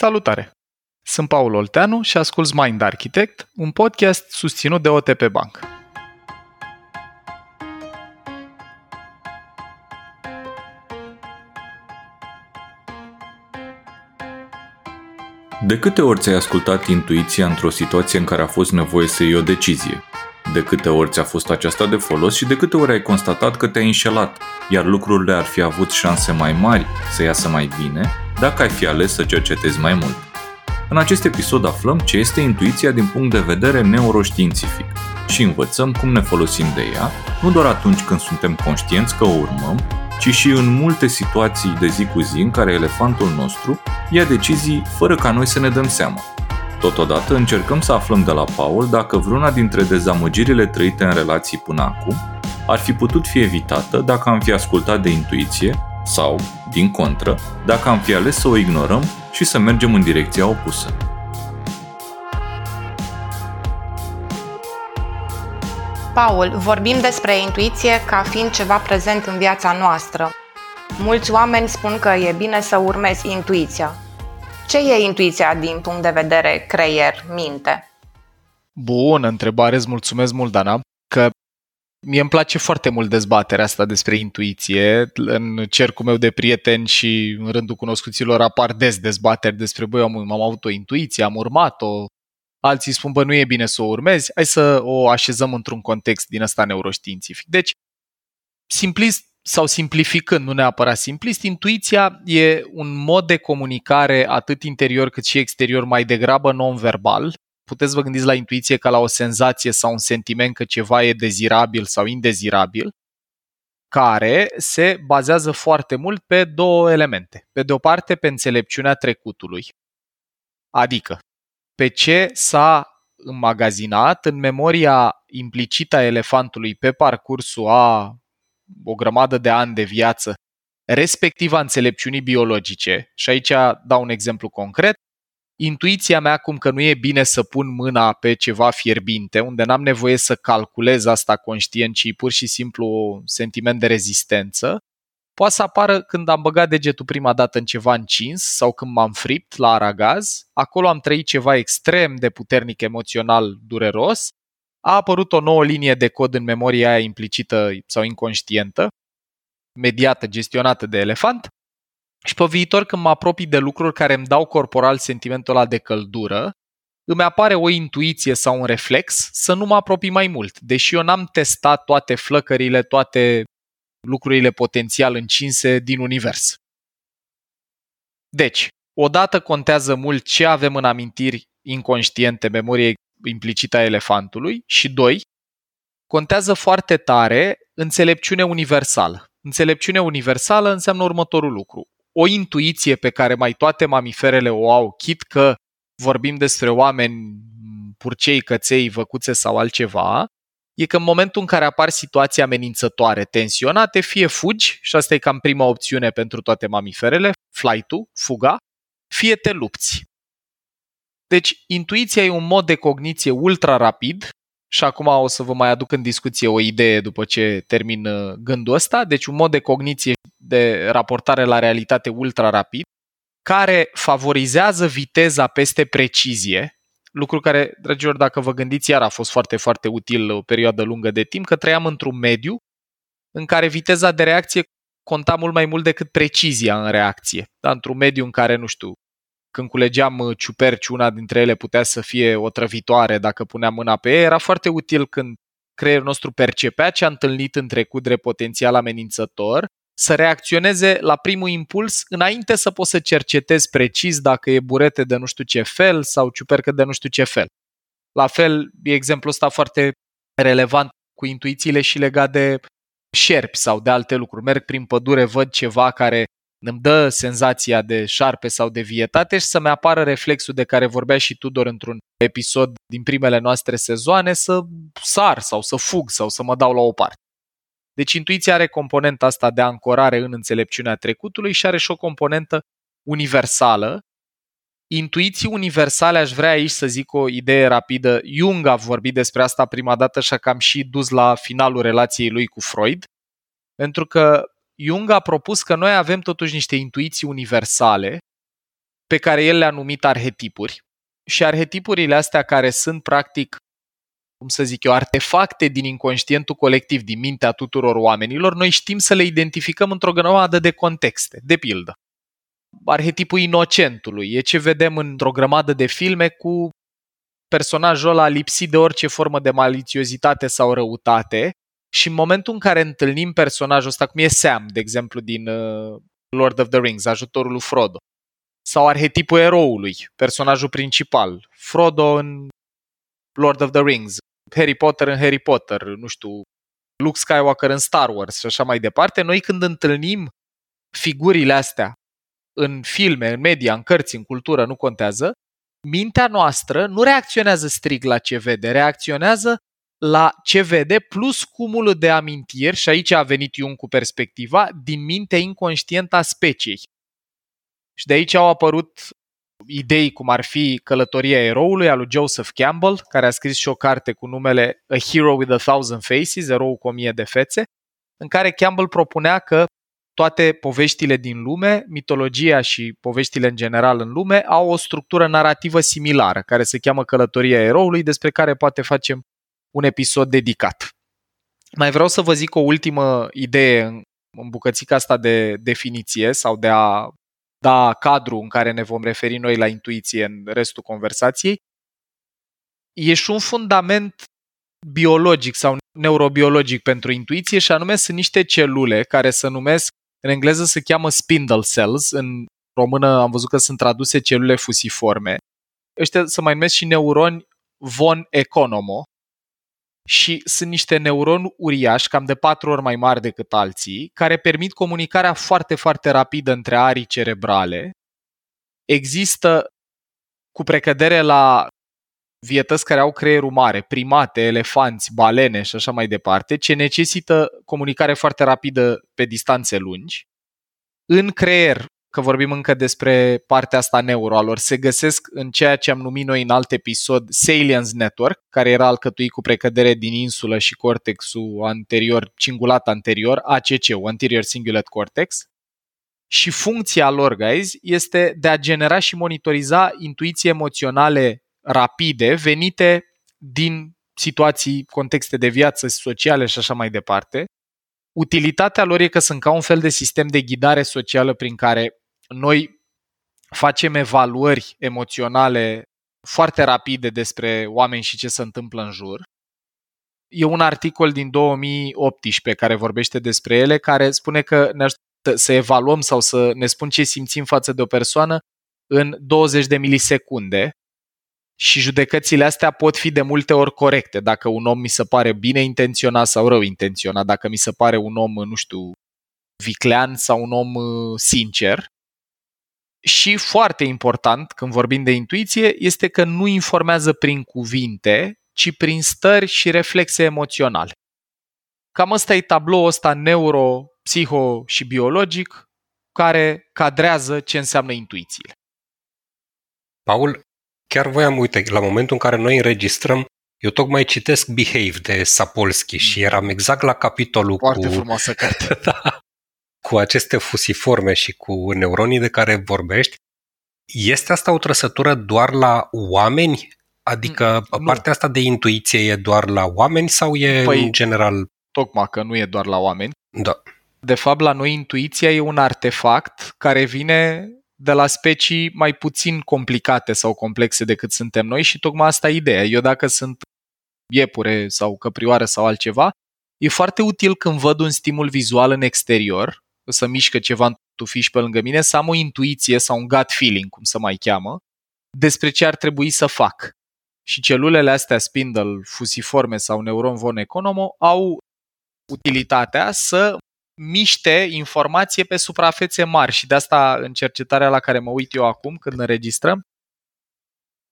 Salutare! Sunt Paul Olteanu și ascult Mind Architect, un podcast susținut de OTP Bank. De câte ori ți-ai ascultat intuiția într-o situație în care a fost nevoie să iei o decizie? De câte ori ți-a fost aceasta de folos și de câte ori ai constatat că te-ai înșelat, iar lucrurile ar fi avut șanse mai mari să iasă mai bine dacă ai fi ales să cercetezi mai mult. În acest episod aflăm ce este intuiția din punct de vedere neuroștiințific și învățăm cum ne folosim de ea, nu doar atunci când suntem conștienți că o urmăm, ci și în multe situații de zi cu zi în care elefantul nostru ia decizii fără ca noi să ne dăm seama. Totodată încercăm să aflăm de la Paul dacă vreuna dintre dezamăgirile trăite în relații până acum ar fi putut fi evitată dacă am fi ascultat de intuiție sau, din contră, dacă am fi ales să o ignorăm și să mergem în direcția opusă. Paul, vorbim despre intuiție ca fiind ceva prezent în viața noastră. Mulți oameni spun că e bine să urmezi intuiția. Ce e intuiția din punct de vedere creier-minte? Bună întrebare, îți mulțumesc mult, Dana, că Mie îmi place foarte mult dezbaterea asta despre intuiție. În cercul meu de prieteni și în rândul cunoscuților apar des dezbateri despre, băi, am, am avut o intuiție, am urmat-o. Alții spun, bă, nu e bine să o urmezi, hai să o așezăm într-un context din ăsta neuroștiințific. Deci, simplist sau simplificând, nu neapărat simplist, intuiția e un mod de comunicare atât interior cât și exterior mai degrabă non-verbal, puteți vă gândiți la intuiție ca la o senzație sau un sentiment că ceva e dezirabil sau indezirabil, care se bazează foarte mult pe două elemente. Pe de o parte, pe înțelepciunea trecutului, adică pe ce s-a înmagazinat în memoria implicită a elefantului pe parcursul a o grămadă de ani de viață, respectiv a înțelepciunii biologice. Și aici dau un exemplu concret intuiția mea cum că nu e bine să pun mâna pe ceva fierbinte, unde n-am nevoie să calculez asta conștient, ci pur și simplu un sentiment de rezistență, poate să apară când am băgat degetul prima dată în ceva încins sau când m-am fript la aragaz, acolo am trăit ceva extrem de puternic emoțional dureros, a apărut o nouă linie de cod în memoria aia implicită sau inconștientă, mediată, gestionată de elefant, și pe viitor, când mă apropii de lucruri care îmi dau corporal sentimentul ăla de căldură, îmi apare o intuiție sau un reflex să nu mă apropii mai mult, deși eu n-am testat toate flăcările, toate lucrurile potențial încinse din univers. Deci, odată contează mult ce avem în amintiri inconștiente, memorie implicită a elefantului și doi, contează foarte tare înțelepciune universală. Înțelepciune universală înseamnă următorul lucru o intuiție pe care mai toate mamiferele o au, chit că vorbim despre oameni purcei, căței, văcuțe sau altceva, e că în momentul în care apar situații amenințătoare, tensionate, fie fugi, și asta e cam prima opțiune pentru toate mamiferele, flight-ul, fuga, fie te lupți. Deci, intuiția e un mod de cogniție ultra rapid și acum o să vă mai aduc în discuție o idee după ce termin uh, gândul ăsta, deci un mod de cogniție de raportare la realitate ultra rapid, care favorizează viteza peste precizie, lucru care, dragilor, dacă vă gândiți, iar a fost foarte, foarte util o perioadă lungă de timp, că trăiam într-un mediu în care viteza de reacție conta mult mai mult decât precizia în reacție. Da? Într-un mediu în care, nu știu, când culegeam uh, ciuperci, una dintre ele putea să fie o trăvitoare dacă puneam mâna pe ea, era foarte util când creierul nostru percepea ce a întâlnit în trecut de potențial amenințător să reacționeze la primul impuls înainte să poți să cercetezi precis dacă e burete de nu știu ce fel sau ciupercă de nu știu ce fel. La fel, e exemplul ăsta foarte relevant cu intuițiile și legat de șerpi sau de alte lucruri. Merg prin pădure, văd ceva care îmi dă senzația de șarpe sau de vietate și să-mi apară reflexul de care vorbea și Tudor într-un episod din primele noastre sezoane să sar sau să fug sau să mă dau la o parte. Deci intuiția are componenta asta de ancorare în înțelepciunea trecutului și are și o componentă universală. Intuiții universale, aș vrea aici să zic o idee rapidă. Jung a vorbit despre asta prima dată și am și dus la finalul relației lui cu Freud, pentru că Jung a propus că noi avem totuși niște intuiții universale pe care el le-a numit arhetipuri. Și arhetipurile astea care sunt practic, cum să zic eu, artefacte din inconștientul colectiv, din mintea tuturor oamenilor, noi știm să le identificăm într-o grămadă de contexte. De pildă, arhetipul inocentului e ce vedem într-o grămadă de filme cu personajul ăla lipsit de orice formă de malițiozitate sau răutate și în momentul în care întâlnim personajul ăsta, cum e Sam, de exemplu, din uh, Lord of the Rings, ajutorul lui Frodo, sau arhetipul eroului, personajul principal, Frodo în Lord of the Rings, Harry Potter în Harry Potter, nu știu, Luke Skywalker în Star Wars și așa mai departe, noi când întâlnim figurile astea în filme, în media, în cărți, în cultură, nu contează, mintea noastră nu reacționează strict la ce vede, reacționează la ce vede plus cumulul de amintiri, și aici a venit Jung cu perspectiva, din mintea inconștientă a speciei. Și de aici au apărut idei cum ar fi Călătoria eroului a lui Joseph Campbell, care a scris și o carte cu numele A Hero with a Thousand Faces, erou cu o mie de fețe, în care Campbell propunea că toate poveștile din lume, mitologia și poveștile în general în lume, au o structură narrativă similară, care se cheamă Călătoria eroului, despre care poate facem un episod dedicat. Mai vreau să vă zic o ultimă idee în, în bucățica asta de definiție sau de a da cadru în care ne vom referi noi la intuiție în restul conversației. E și un fundament biologic sau neurobiologic pentru intuiție și anume sunt niște celule care se numesc, în engleză se cheamă spindle cells, în română am văzut că sunt traduse celule fusiforme. Ăștia se mai numesc și neuroni von Economo, și sunt niște neuroni uriași, cam de patru ori mai mari decât alții, care permit comunicarea foarte, foarte rapidă între arii cerebrale. Există cu precădere la vietăți care au creierul mare, primate, elefanți, balene și așa mai departe, ce necesită comunicare foarte rapidă pe distanțe lungi. În creier că vorbim încă despre partea asta neuro a lor, se găsesc în ceea ce am numit noi în alt episod Salience Network, care era alcătuit cu precădere din insulă și cortexul anterior, cingulat anterior, ACC, Anterior Cingulate Cortex. Și funcția lor, guys, este de a genera și monitoriza intuiții emoționale rapide venite din situații, contexte de viață sociale și așa mai departe. Utilitatea lor e că sunt ca un fel de sistem de ghidare socială prin care noi facem evaluări emoționale foarte rapide despre oameni și ce se întâmplă în jur. E un articol din 2018 care vorbește despre ele, care spune că ne ajută să evaluăm sau să ne spun ce simțim față de o persoană în 20 de milisecunde și judecățile astea pot fi de multe ori corecte. Dacă un om mi se pare bine intenționat sau rău intenționat, dacă mi se pare un om, nu știu, viclean sau un om uh, sincer. Și foarte important, când vorbim de intuiție, este că nu informează prin cuvinte, ci prin stări și reflexe emoționale. Cam ăsta e tabloul ăsta neuro, psiho și biologic care cadrează ce înseamnă intuițiile. Paul, chiar voiam, uite, la momentul în care noi înregistrăm, eu tocmai citesc Behave de Sapolsky și eram exact la capitolul Foarte cu... frumoasă carte. da, cu aceste fusiforme și cu neuronii de care vorbești, este asta o trăsătură doar la oameni? Adică nu. partea asta de intuiție e doar la oameni sau e Păi- în general... Tocmai că nu e doar la oameni. Da. De fapt, la noi intuiția e un artefact care vine de la specii mai puțin complicate sau complexe decât suntem noi și tocmai asta e ideea. Eu dacă sunt iepure sau căprioară sau altceva, e foarte util când văd un stimul vizual în exterior, să mișcă ceva în tufiș pe lângă mine, să am o intuiție sau un gut feeling, cum se mai cheamă, despre ce ar trebui să fac. Și celulele astea, spindle, fusiforme sau neuron von economo, au utilitatea să miște informație pe suprafețe mari și de asta în cercetarea la care mă uit eu acum când înregistrăm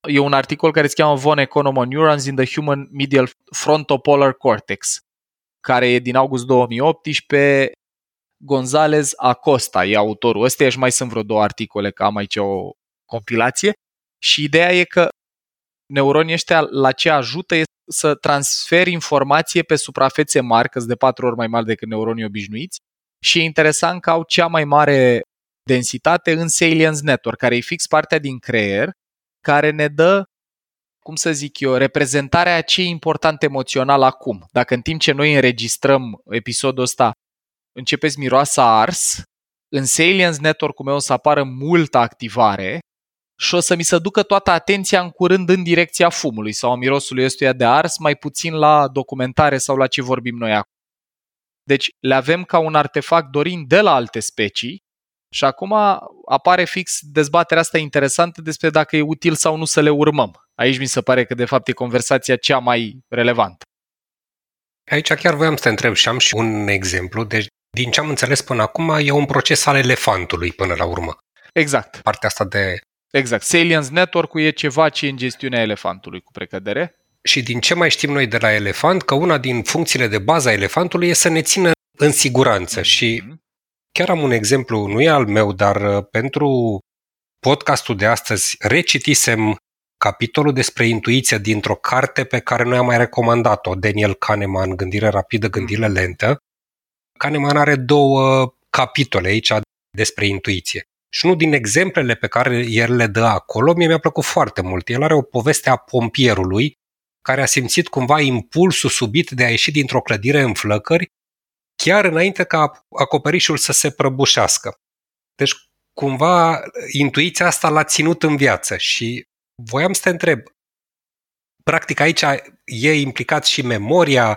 e un articol care se cheamă Von Economo Neurons in the Human Medial Frontopolar Cortex care e din august 2018 Gonzalez Acosta e autorul. Ăsta și mai sunt vreo două articole că am aici o compilație. Și ideea e că neuronii ăștia la ce ajută e să transferi informație pe suprafețe mari, că de patru ori mai mari decât neuronii obișnuiți. Și e interesant că au cea mai mare densitate în Salience Network, care e fix partea din creier, care ne dă cum să zic eu, reprezentarea a ce e important emoțional acum. Dacă în timp ce noi înregistrăm episodul ăsta începeți miroasa ars, în Salience Network-ul meu o să apară multă activare și o să mi se ducă toată atenția în curând în direcția fumului sau a mirosului ăstuia de ars, mai puțin la documentare sau la ce vorbim noi acum. Deci le avem ca un artefact dorind de la alte specii și acum apare fix dezbaterea asta interesantă despre dacă e util sau nu să le urmăm. Aici mi se pare că de fapt e conversația cea mai relevantă. Aici chiar voiam să te întreb și am și un exemplu. Deci, din ce am înțeles până acum, e un proces al elefantului până la urmă. Exact. Partea asta de... Exact. Salience Network-ul e ceva ce e în gestiunea elefantului, cu precădere. Și din ce mai știm noi de la elefant, că una din funcțiile de bază a elefantului e să ne țină în siguranță. Mm-hmm. Și chiar am un exemplu, nu e al meu, dar uh, pentru podcastul de astăzi recitisem capitolul despre intuiție dintr-o carte pe care noi am mai recomandat-o, Daniel Kahneman, Gândire rapidă, gândire mm. lentă. Kahneman are două capitole aici despre intuiție. Și unul din exemplele pe care el le dă acolo, mie mi-a plăcut foarte mult. El are o poveste a pompierului care a simțit cumva impulsul subit de a ieși dintr-o clădire în flăcări, chiar înainte ca acoperișul să se prăbușească. Deci, cumva, intuiția asta l-a ținut în viață și voiam să te întreb, practic aici e implicat și memoria.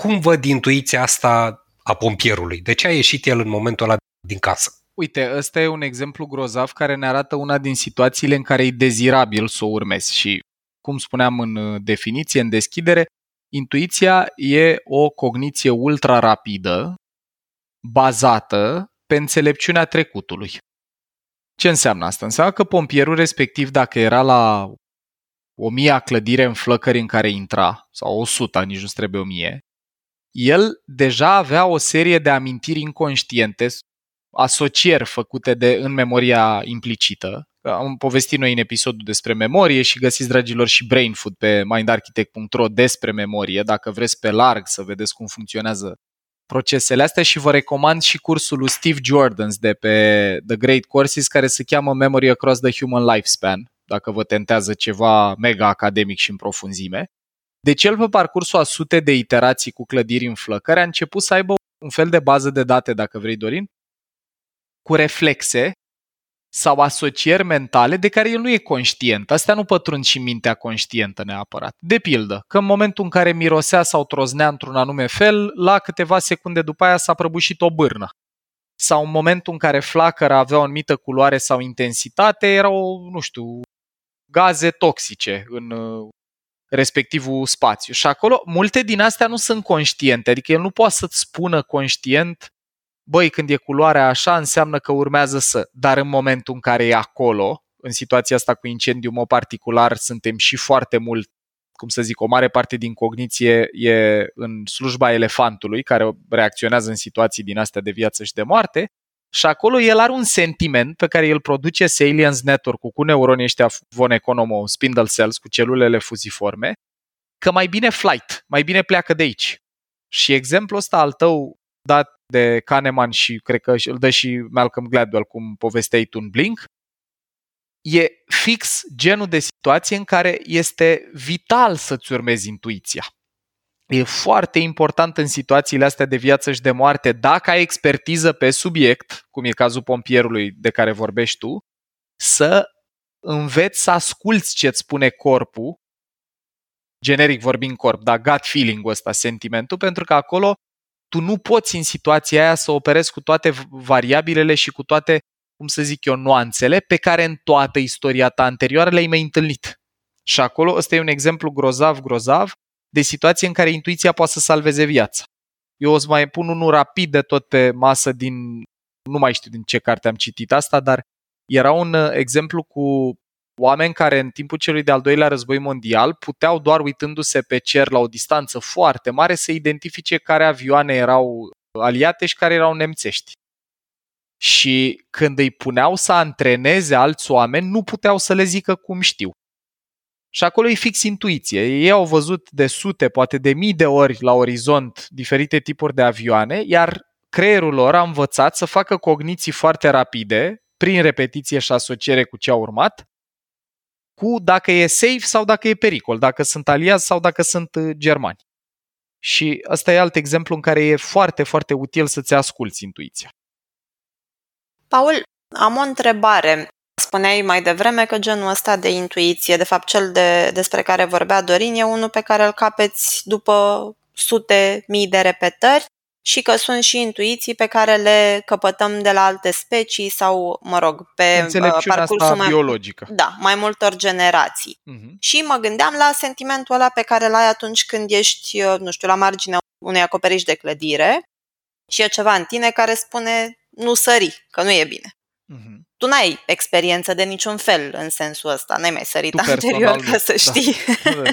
Cum văd intuiția asta a pompierului? De ce a ieșit el în momentul ăla din casă? Uite, ăsta e un exemplu grozav care ne arată una din situațiile în care e dezirabil să o urmezi și, cum spuneam în uh, definiție, în deschidere, intuiția e o cogniție ultra rapidă, bazată pe înțelepciunea trecutului. Ce înseamnă asta? Înseamnă că pompierul respectiv, dacă era la o mie clădire în flăcări în care intra, sau o sută, nici nu trebuie o mie, el deja avea o serie de amintiri inconștiente, asocieri făcute de, în memoria implicită. Am povestit noi în episodul despre memorie și găsiți, dragilor, și Brain Food pe mindarchitect.ro despre memorie, dacă vreți pe larg să vedeți cum funcționează procesele astea și vă recomand și cursul lui Steve Jordans de pe The Great Courses care se cheamă Memory Across the Human Lifespan, dacă vă tentează ceva mega academic și în profunzime. Deci el pe parcursul a sute de iterații cu clădiri în flăcări a început să aibă un fel de bază de date, dacă vrei, Dorin, cu reflexe sau asocieri mentale de care el nu e conștient. Astea nu pătrund și mintea conștientă neapărat. De pildă, că în momentul în care mirosea sau troznea într-un anume fel, la câteva secunde după aia s-a prăbușit o bârnă. Sau în momentul în care flacăra avea o anumită culoare sau intensitate, erau, nu știu, gaze toxice în uh, respectivul spațiu. Și acolo, multe din astea nu sunt conștiente, adică el nu poate să-ți spună conștient băi, când e culoarea așa, înseamnă că urmează să. Dar în momentul în care e acolo, în situația asta cu incendiu mă particular, suntem și foarte mult, cum să zic, o mare parte din cogniție e în slujba elefantului, care reacționează în situații din astea de viață și de moarte, și acolo el are un sentiment pe care îl produce Salience Network cu neuronii ăștia von Economo, spindle cells, cu celulele fuziforme, că mai bine flight, mai bine pleacă de aici. Și exemplul ăsta al tău dat de Kahneman și cred că îl dă și Malcolm Gladwell, cum povesteai tu în Blink, e fix genul de situație în care este vital să-ți urmezi intuiția. E foarte important în situațiile astea de viață și de moarte, dacă ai expertiză pe subiect, cum e cazul pompierului de care vorbești tu, să înveți să asculți ce-ți spune corpul, generic vorbind corp, dar gut feeling-ul ăsta, sentimentul, pentru că acolo tu nu poți în situația aia să operezi cu toate variabilele și cu toate, cum să zic eu, nuanțele pe care în toată istoria ta anterioară le-ai mai întâlnit. Și acolo ăsta e un exemplu grozav, grozav de situație în care intuiția poate să salveze viața. Eu o să mai pun unul rapid de tot pe masă din, nu mai știu din ce carte am citit asta, dar era un uh, exemplu cu oameni care în timpul celui de-al doilea război mondial puteau doar uitându-se pe cer la o distanță foarte mare să identifice care avioane erau aliate și care erau nemțești. Și când îi puneau să antreneze alți oameni, nu puteau să le zică cum știu. Și acolo e fix intuiție. Ei au văzut de sute, poate de mii de ori la orizont diferite tipuri de avioane, iar creierul lor a învățat să facă cogniții foarte rapide, prin repetiție și asociere cu ce a urmat, cu dacă e safe sau dacă e pericol, dacă sunt aliați sau dacă sunt uh, germani. Și ăsta e alt exemplu în care e foarte, foarte util să-ți asculți intuiția. Paul, am o întrebare. Spuneai mai devreme că genul ăsta de intuiție, de fapt cel de, despre care vorbea Dorin, e unul pe care îl capeți după sute mii de repetări și că sunt și intuiții pe care le căpătăm de la alte specii sau, mă rog, pe uh, parcursul mai, biologică. Da, mai multor generații. Uh-huh. Și mă gândeam la sentimentul ăla pe care l-ai atunci când ești, uh, nu știu, la marginea unui acoperiș de clădire și e ceva în tine care spune nu sări, că nu e bine. Uh-huh. Tu n-ai experiență de niciun fel în sensul ăsta, n-ai mai sărit tu anterior ca să da. știi. Da.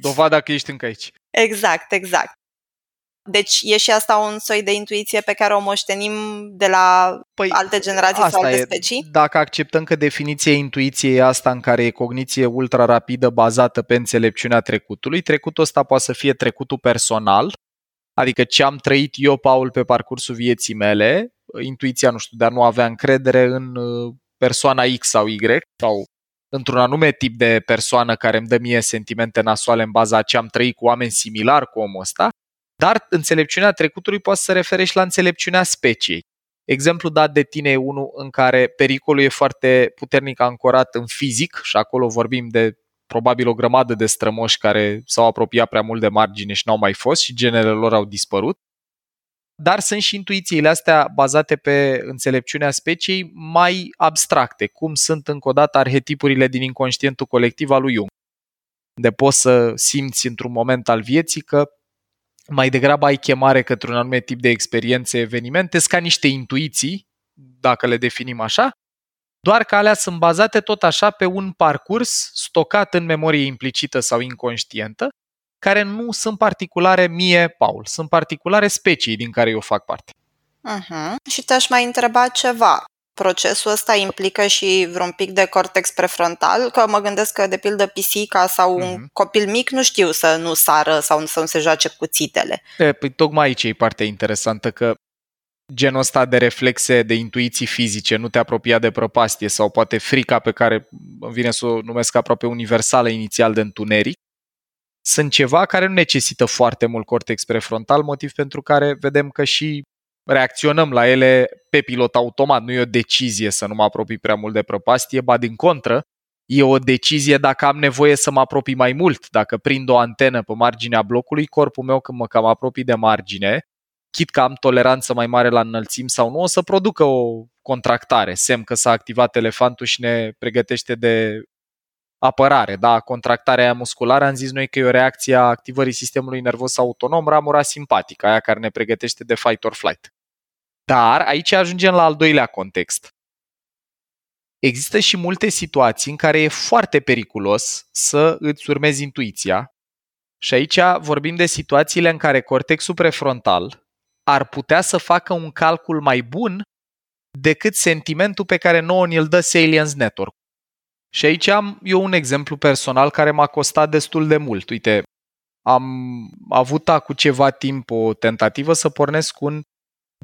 Dovada că ești încă aici. Exact, exact. Deci e și asta un soi de intuiție pe care o moștenim de la păi, alte generații sau alte e. specii? Dacă acceptăm că definiția intuiției e asta în care e cogniție ultra rapidă bazată pe înțelepciunea trecutului, trecutul ăsta poate să fie trecutul personal, adică ce am trăit eu, Paul, pe parcursul vieții mele, intuiția, nu știu, dar nu avea încredere în uh, persoana X sau Y sau într-un anume tip de persoană care îmi dă mie sentimente nasoale în baza a ce am trăit cu oameni similar cu omul ăsta, dar înțelepciunea trecutului poate să se refere și la înțelepciunea speciei. Exemplu dat de tine e unul în care pericolul e foarte puternic ancorat în fizic și acolo vorbim de probabil o grămadă de strămoși care s-au apropiat prea mult de margine și n-au mai fost și genele lor au dispărut. Dar sunt și intuițiile astea bazate pe înțelepciunea speciei mai abstracte, cum sunt încă o dată arhetipurile din inconștientul colectiv al lui Jung. De poți să simți într-un moment al vieții că mai degrabă ai chemare către un anume tip de experiențe, evenimente, ca niște intuiții, dacă le definim așa, doar că alea sunt bazate tot așa pe un parcurs stocat în memorie implicită sau inconștientă, care nu sunt particulare mie, Paul, sunt particulare specii din care eu fac parte. Uh-huh. Și te-aș mai întreba ceva procesul ăsta implică și vreun pic de cortex prefrontal, că mă gândesc că, de pildă, pisica sau mm-hmm. un mhm. copil mic nu știu să nu sară sau să nu se joace cuțitele. E, păi tocmai aici e partea interesantă, că genul ăsta de reflexe, de intuiții fizice, nu te apropia de prăpastie sau poate frica pe care îmi vine să o numesc aproape universală inițial de întuneric, sunt ceva care nu necesită foarte mult cortex prefrontal, motiv pentru care vedem că și reacționăm la ele pe pilot automat. Nu e o decizie să nu mă apropii prea mult de prăpastie, ba din contră, e o decizie dacă am nevoie să mă apropii mai mult. Dacă prind o antenă pe marginea blocului, corpul meu când mă cam apropii de margine, chit că am toleranță mai mare la înălțimi sau nu, o să producă o contractare, semn că s-a activat elefantul și ne pregătește de apărare. Da, contractarea aia musculară am zis noi că e o reacție a activării sistemului nervos autonom, ramura simpatică, aia care ne pregătește de fight or flight. Dar aici ajungem la al doilea context. Există și multe situații în care e foarte periculos să îți urmezi intuiția. Și aici vorbim de situațiile în care cortexul prefrontal ar putea să facă un calcul mai bun decât sentimentul pe care nouă îl dă Salience Network. Și aici am eu un exemplu personal care m-a costat destul de mult. Uite, am avut cu ceva timp o tentativă să pornesc un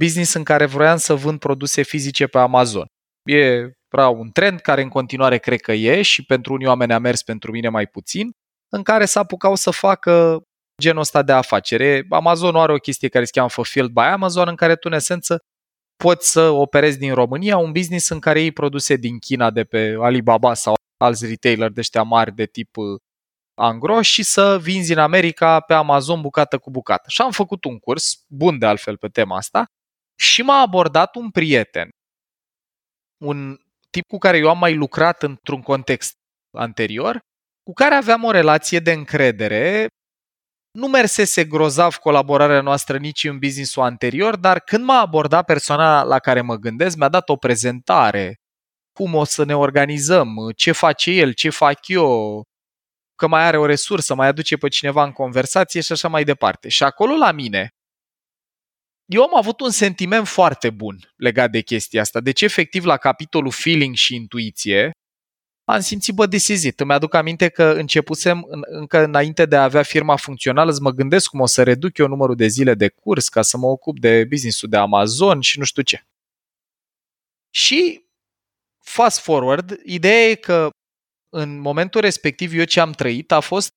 business în care vroiam să vând produse fizice pe Amazon. E prea un trend care în continuare cred că e și pentru unii oameni a mers pentru mine mai puțin, în care s-a apucat să facă genul ăsta de afacere. Amazon are o chestie care se cheamă Fulfilled by Amazon, în care tu, în esență, poți să operezi din România un business în care iei produse din China, de pe Alibaba sau alți retailer de ăștia mari de tip uh, angro și să vinzi în America pe Amazon bucată cu bucată. Și am făcut un curs, bun de altfel pe tema asta, și m-a abordat un prieten, un tip cu care eu am mai lucrat într-un context anterior, cu care aveam o relație de încredere. Nu mersese grozav colaborarea noastră nici în businessul anterior, dar când m-a abordat persoana la care mă gândesc, mi-a dat o prezentare, cum o să ne organizăm, ce face el, ce fac eu, că mai are o resursă, mai aduce pe cineva în conversație și așa mai departe. Și acolo la mine, eu am avut un sentiment foarte bun legat de chestia asta. Deci, efectiv, la capitolul feeling și intuiție, am simțit, bă, desizit. Îmi aduc aminte că începusem, încă înainte de a avea firma funcțională, să mă gândesc cum o să reduc eu numărul de zile de curs ca să mă ocup de businessul de Amazon și nu știu ce. Și fast forward, ideea e că în momentul respectiv eu ce am trăit a fost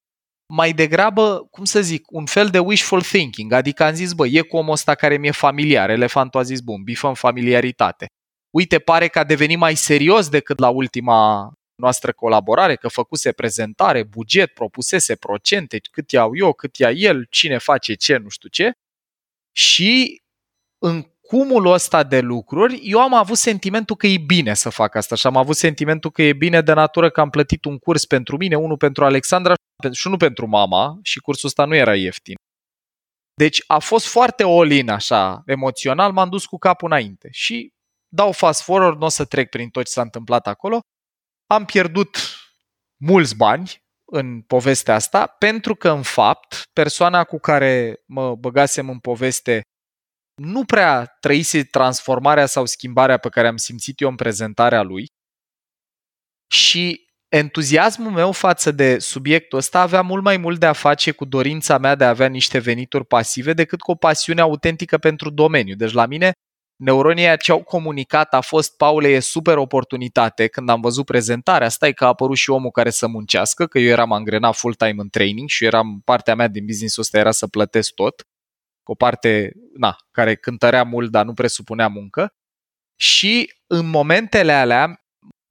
mai degrabă, cum să zic, un fel de wishful thinking, adică am zis, bă, e cu omul ăsta care mi-e familiar, elefantul a zis, bun, bifăm familiaritate. Uite, pare că a devenit mai serios decât la ultima noastră colaborare, că făcuse prezentare, buget, propusese procente, cât iau eu, cât ia el, cine face ce, nu știu ce. Și în cumulul ăsta de lucruri, eu am avut sentimentul că e bine să fac asta și am avut sentimentul că e bine de natură că am plătit un curs pentru mine, unul pentru Alexandra și unul pentru mama și cursul ăsta nu era ieftin. Deci a fost foarte all așa, emoțional, m-am dus cu capul înainte și dau fast forward, nu o să trec prin tot ce s-a întâmplat acolo. Am pierdut mulți bani în povestea asta pentru că, în fapt, persoana cu care mă băgasem în poveste nu prea trăise transformarea sau schimbarea pe care am simțit eu în prezentarea lui și entuziasmul meu față de subiectul ăsta avea mult mai mult de a face cu dorința mea de a avea niște venituri pasive decât cu o pasiune autentică pentru domeniu. Deci la mine neuronii ce au comunicat a fost, Paule, e super oportunitate. Când am văzut prezentarea, stai că a apărut și omul care să muncească, că eu eram angrenat full-time în training și eram, partea mea din business-ul ăsta era să plătesc tot o parte na, care cântărea mult, dar nu presupunea muncă. Și în momentele alea,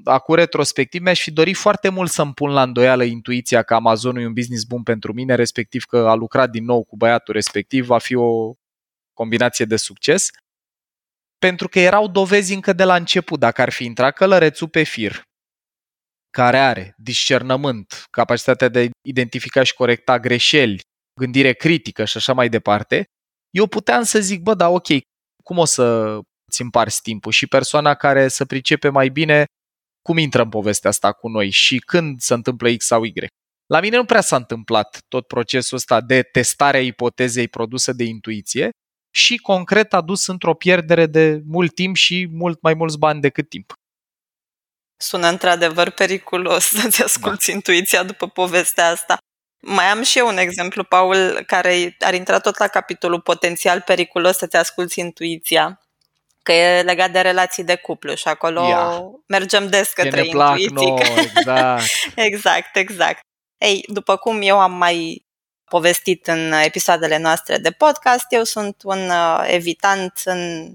acum retrospectiv, mi-aș fi dorit foarte mult să-mi pun la îndoială intuiția că Amazonul e un business bun pentru mine, respectiv că a lucrat din nou cu băiatul respectiv, va fi o combinație de succes. Pentru că erau dovezi încă de la început, dacă ar fi intrat călărețul pe fir, care are discernământ, capacitatea de a identifica și corecta greșeli, gândire critică și așa mai departe, eu puteam să zic, bă, da, ok, cum o să ți împarți timpul și persoana care să pricepe mai bine cum intră în povestea asta cu noi și când se întâmplă X sau Y. La mine nu prea s-a întâmplat tot procesul ăsta de testare a ipotezei produsă de intuiție și concret a dus într-o pierdere de mult timp și mult mai mulți bani decât timp. Sună într-adevăr periculos să-ți asculti da. intuiția după povestea asta. Mai am și eu un exemplu, Paul, care ar intra tot la capitolul potențial periculos să-ți asculti intuiția că e legat de relații de cuplu și acolo Ia. mergem des către ne intuiții. Plac nouă, exact. exact, exact. Ei, după cum eu am mai povestit în episoadele noastre de podcast, eu sunt un uh, evitant în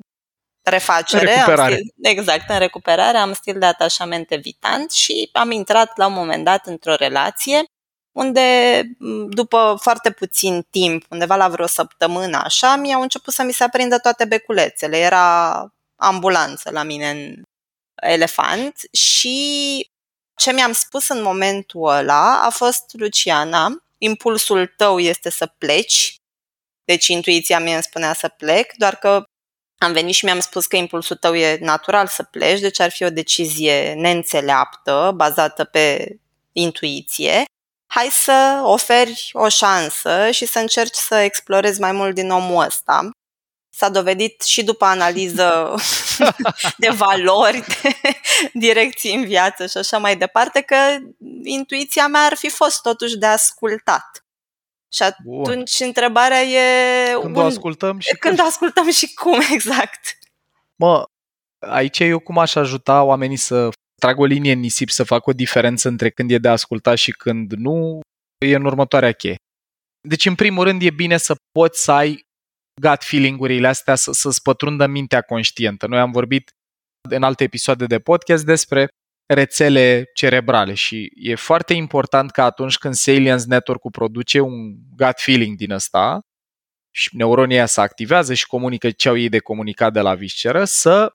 refacere, în am stil, exact, în recuperare, am stil de atașament evitant și am intrat la un moment dat într-o relație unde după foarte puțin timp, undeva la vreo săptămână așa, mi-au început să mi se aprindă toate beculețele. Era ambulanță la mine în elefant și ce mi-am spus în momentul ăla a fost, Luciana, impulsul tău este să pleci, deci intuiția mea îmi spunea să plec, doar că am venit și mi-am spus că impulsul tău e natural să pleci, deci ar fi o decizie neînțeleaptă, bazată pe intuiție hai să oferi o șansă și să încerci să explorezi mai mult din omul ăsta. S-a dovedit și după analiză de valori, de direcții în viață și așa mai departe, că intuiția mea ar fi fost totuși de ascultat. Și atunci Bun. întrebarea e... Când un... o ascultăm și Când cum. o ascultăm și cum, exact. Mă, aici eu cum aș ajuta oamenii să trag o linie în nisip să fac o diferență între când e de ascultat și când nu, e în următoarea cheie. Deci, în primul rând, e bine să poți să ai gut feeling-urile astea, să, să-ți pătrundă mintea conștientă. Noi am vorbit în alte episoade de podcast despre rețele cerebrale și e foarte important că atunci când Salience Network produce un gut feeling din ăsta și neuronii se activează și comunică ce au ei de comunicat de la visceră, să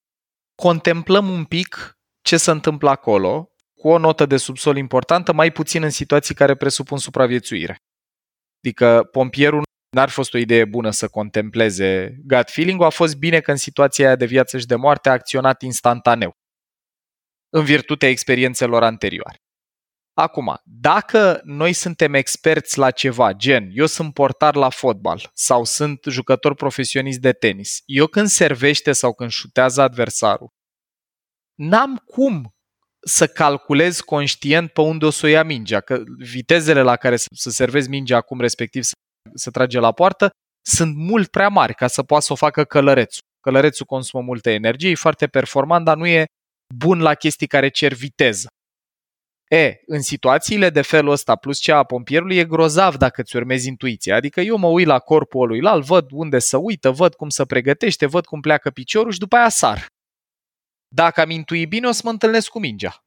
contemplăm un pic ce se întâmplă acolo, cu o notă de subsol importantă, mai puțin în situații care presupun supraviețuire. Adică pompierul n-ar fost o idee bună să contempleze gut feeling-ul, a fost bine că în situația aia de viață și de moarte a acționat instantaneu, în virtutea experiențelor anterioare. Acum, dacă noi suntem experți la ceva, gen, eu sunt portar la fotbal sau sunt jucător profesionist de tenis, eu când servește sau când șutează adversarul, n-am cum să calculezi conștient pe unde o să o ia mingea, că vitezele la care să servezi mingea acum, respectiv să, să trage la poartă, sunt mult prea mari ca să poată să o facă călărețul. Călărețul consumă multă energie, e foarte performant, dar nu e bun la chestii care cer viteză. E, în situațiile de felul ăsta, plus cea a pompierului, e grozav dacă îți urmezi intuiția. Adică eu mă uit la corpul lui alt, văd unde să uită, văd cum se pregătește, văd cum pleacă piciorul și după aia sar. Dacă am intuit bine, o să mă întâlnesc cu mingea.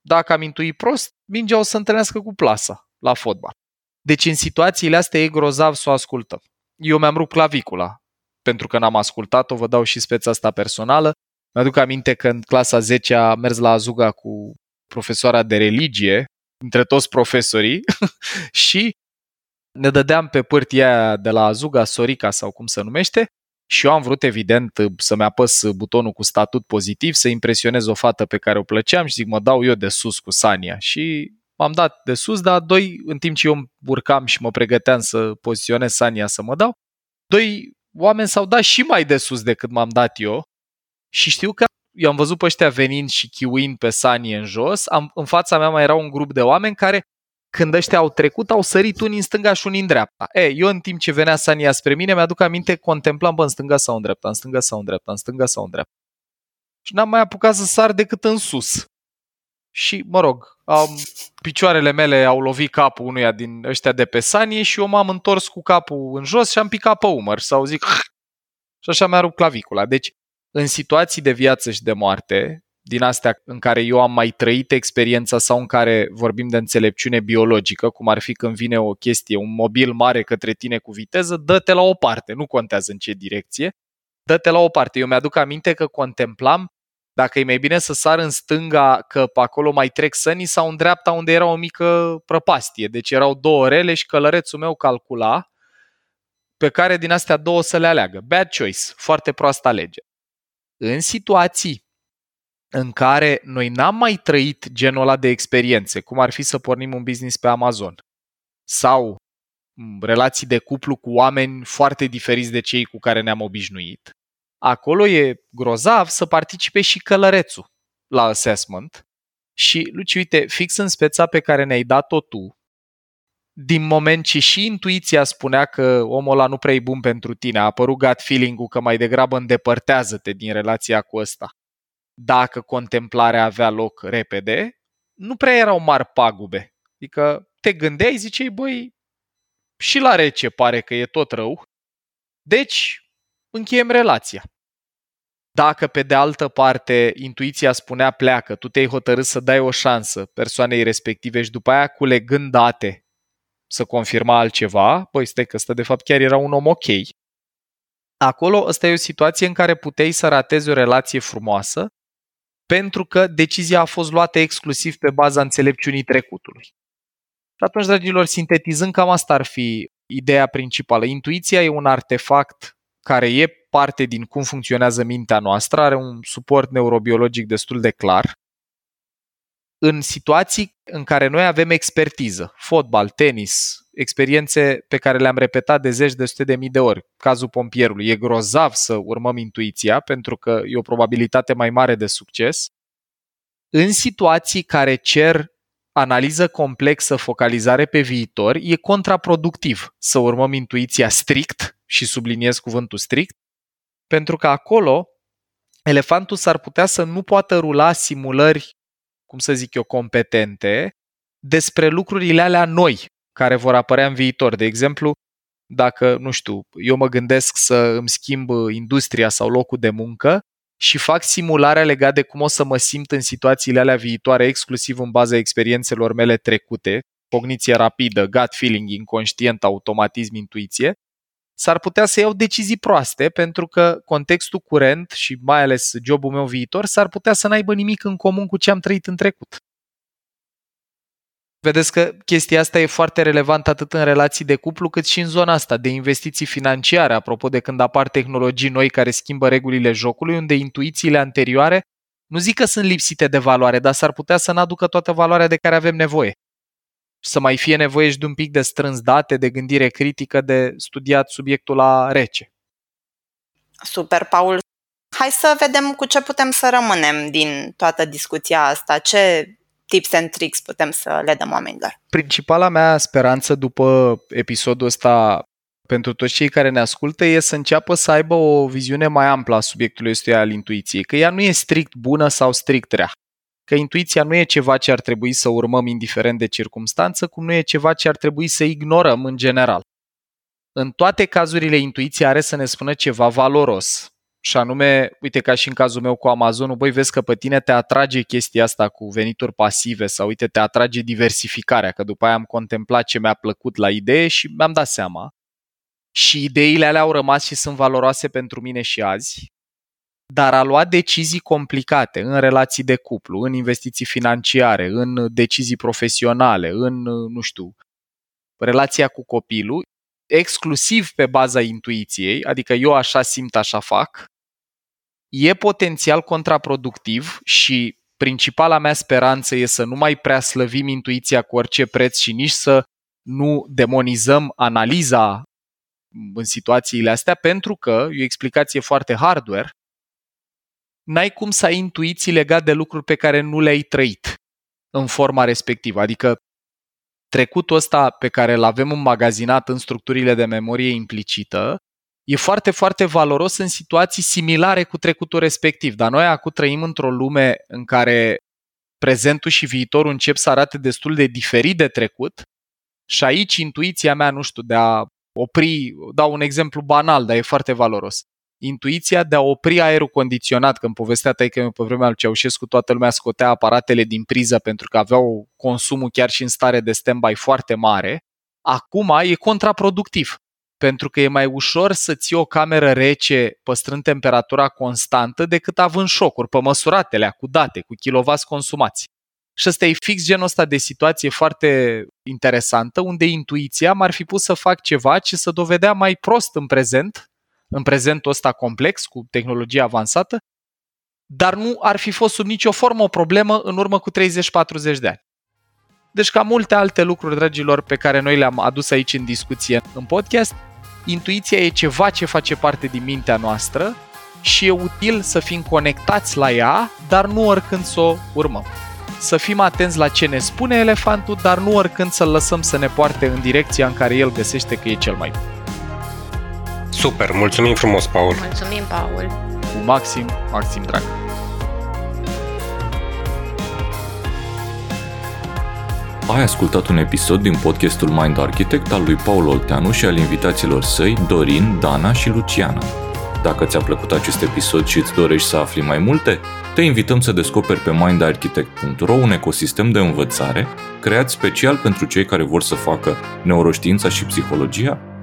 Dacă am intuit prost, mingea o să întâlnească cu plasa la fotbal. Deci în situațiile astea e grozav să o ascultăm. Eu mi-am rupt clavicula, pentru că n-am ascultat-o, vă dau și speța asta personală. Mi-aduc aminte că în clasa 10 a mers la Azuga cu profesoara de religie, între toți profesorii, și ne dădeam pe pârtia aia de la Azuga, Sorica sau cum se numește, și eu am vrut, evident, să-mi apăs butonul cu statut pozitiv, să impresionez o fată pe care o plăceam și zic, mă dau eu de sus cu Sania. Și m-am dat de sus, dar doi, în timp ce eu urcam și mă pregăteam să poziționez Sania să mă dau, doi oameni s-au dat și mai de sus decât m-am dat eu și știu că eu am văzut pe ăștia venind și chiuind pe Sanie în jos, am, în fața mea mai era un grup de oameni care când ăștia au trecut, au sărit unii în stânga și unii în dreapta. E, eu în timp ce venea Sania spre mine, mi-aduc aminte, contemplam, bă, în stânga sau în dreapta, în stânga sau în dreapta, în stânga sau în dreapta. Și n-am mai apucat să sar decât în sus. Și, mă rog, am, picioarele mele au lovit capul unuia din ăștia de pe Sanie și eu m-am întors cu capul în jos și am picat pe umăr sau zic și așa mi-a rupt clavicula. Deci, în situații de viață și de moarte, din astea în care eu am mai trăit experiența sau în care vorbim de înțelepciune biologică, cum ar fi când vine o chestie, un mobil mare către tine cu viteză, dă-te la o parte, nu contează în ce direcție, dă-te la o parte. Eu mi-aduc aminte că contemplam dacă e mai bine să sar în stânga, că pe acolo mai trec sănii, sau în dreapta unde era o mică prăpastie. Deci erau două rele și călărețul meu calcula pe care din astea două să le aleagă. Bad choice, foarte proastă alege. În situații în care noi n-am mai trăit genul ăla de experiențe, cum ar fi să pornim un business pe Amazon sau relații de cuplu cu oameni foarte diferiți de cei cu care ne-am obișnuit, acolo e grozav să participe și călărețul la assessment și, Luci, uite, fix în speța pe care ne-ai dat-o tu, din moment ce și intuiția spunea că omul ăla nu prea e bun pentru tine, a apărut gut feeling-ul că mai degrabă îndepărtează-te din relația cu ăsta dacă contemplarea avea loc repede, nu prea erau mari pagube. Adică te gândeai, ziceai, băi, și la rece pare că e tot rău, deci încheiem relația. Dacă pe de altă parte intuiția spunea pleacă, tu te-ai hotărât să dai o șansă persoanei respective și după aia culegând date să confirma altceva, păi stai că ăsta de fapt chiar era un om ok. Acolo ăsta e o situație în care puteai să ratezi o relație frumoasă pentru că decizia a fost luată exclusiv pe baza înțelepciunii trecutului. Și atunci, dragilor, sintetizând, cam asta ar fi ideea principală. Intuiția e un artefact care e parte din cum funcționează mintea noastră, are un suport neurobiologic destul de clar. În situații în care noi avem expertiză, fotbal, tenis, experiențe pe care le-am repetat de zeci de sute de mii de ori. Cazul pompierului. E grozav să urmăm intuiția pentru că e o probabilitate mai mare de succes. În situații care cer analiză complexă, focalizare pe viitor, e contraproductiv să urmăm intuiția strict, și subliniez cuvântul strict, pentru că acolo elefantul s-ar putea să nu poată rula simulări, cum să zic eu, competente despre lucrurile alea noi, care vor apărea în viitor. De exemplu, dacă, nu știu, eu mă gândesc să îmi schimb industria sau locul de muncă și fac simularea legată de cum o să mă simt în situațiile alea viitoare, exclusiv în baza experiențelor mele trecute, cogniție rapidă, gut feeling, inconștient, automatism, intuiție, s-ar putea să iau decizii proaste pentru că contextul curent și mai ales jobul meu viitor s-ar putea să n-aibă nimic în comun cu ce am trăit în trecut. Vedeți că chestia asta e foarte relevantă atât în relații de cuplu cât și în zona asta de investiții financiare, apropo de când apar tehnologii noi care schimbă regulile jocului, unde intuițiile anterioare nu zic că sunt lipsite de valoare, dar s-ar putea să n-aducă toată valoarea de care avem nevoie. Să mai fie nevoie și de un pic de strâns date, de gândire critică, de studiat subiectul la rece. Super, Paul. hai să vedem cu ce putem să rămânem din toată discuția asta, ce tips and tricks putem să le dăm oamenilor. Principala mea speranță după episodul ăsta pentru toți cei care ne ascultă e să înceapă să aibă o viziune mai amplă a subiectului ăstuia al intuiției, că ea nu e strict bună sau strict rea. Că intuiția nu e ceva ce ar trebui să urmăm indiferent de circumstanță, cum nu e ceva ce ar trebui să ignorăm în general. În toate cazurile, intuiția are să ne spună ceva valoros. Și anume, uite, ca și în cazul meu cu Amazonul, băi, vezi că pe tine te atrage chestia asta cu venituri pasive sau, uite, te atrage diversificarea, că după aia am contemplat ce mi-a plăcut la idee și mi-am dat seama și ideile alea au rămas și sunt valoroase pentru mine și azi, dar a luat decizii complicate în relații de cuplu, în investiții financiare, în decizii profesionale, în, nu știu, relația cu copilul, exclusiv pe baza intuiției, adică eu așa simt, așa fac, e potențial contraproductiv și principala mea speranță e să nu mai prea slăvim intuiția cu orice preț și nici să nu demonizăm analiza în situațiile astea, pentru că, e o explicație foarte hardware, n-ai cum să ai intuiții legat de lucruri pe care nu le-ai trăit în forma respectivă. Adică trecutul ăsta pe care îl avem înmagazinat în structurile de memorie implicită e foarte, foarte valoros în situații similare cu trecutul respectiv. Dar noi acum trăim într-o lume în care prezentul și viitorul încep să arate destul de diferit de trecut și aici intuiția mea, nu știu, de a opri, dau un exemplu banal, dar e foarte valoros. Intuiția de a opri aerul condiționat, că în povestea ta că pe vremea lui Ceaușescu toată lumea scotea aparatele din priză pentru că aveau consumul chiar și în stare de stand-by foarte mare, acum e contraproductiv pentru că e mai ușor să ții o cameră rece păstrând temperatura constantă decât având șocuri pe măsuratele cu date, cu kilovați consumați. Și ăsta e fix genul ăsta de situație foarte interesantă, unde intuiția m-ar fi pus să fac ceva ce să dovedea mai prost în prezent, în prezentul ăsta complex, cu tehnologie avansată, dar nu ar fi fost sub nicio formă o problemă în urmă cu 30-40 de ani. Deci ca multe alte lucruri, dragilor, pe care noi le-am adus aici în discuție în podcast, intuiția e ceva ce face parte din mintea noastră și e util să fim conectați la ea, dar nu oricând să o urmăm să fim atenți la ce ne spune elefantul, dar nu oricând să-l lăsăm să ne poarte în direcția în care el găsește că e cel mai bun. Super, mulțumim frumos, Paul. Mulțumim, Paul. Cu maxim, maxim drag. Ai ascultat un episod din podcastul Mind Architect al lui Paul Olteanu și al invitaților săi Dorin, Dana și Luciana. Dacă ți-a plăcut acest episod și îți dorești să afli mai multe, te invităm să descoperi pe mindarchitect.ro un ecosistem de învățare creat special pentru cei care vor să facă neuroștiința și psihologia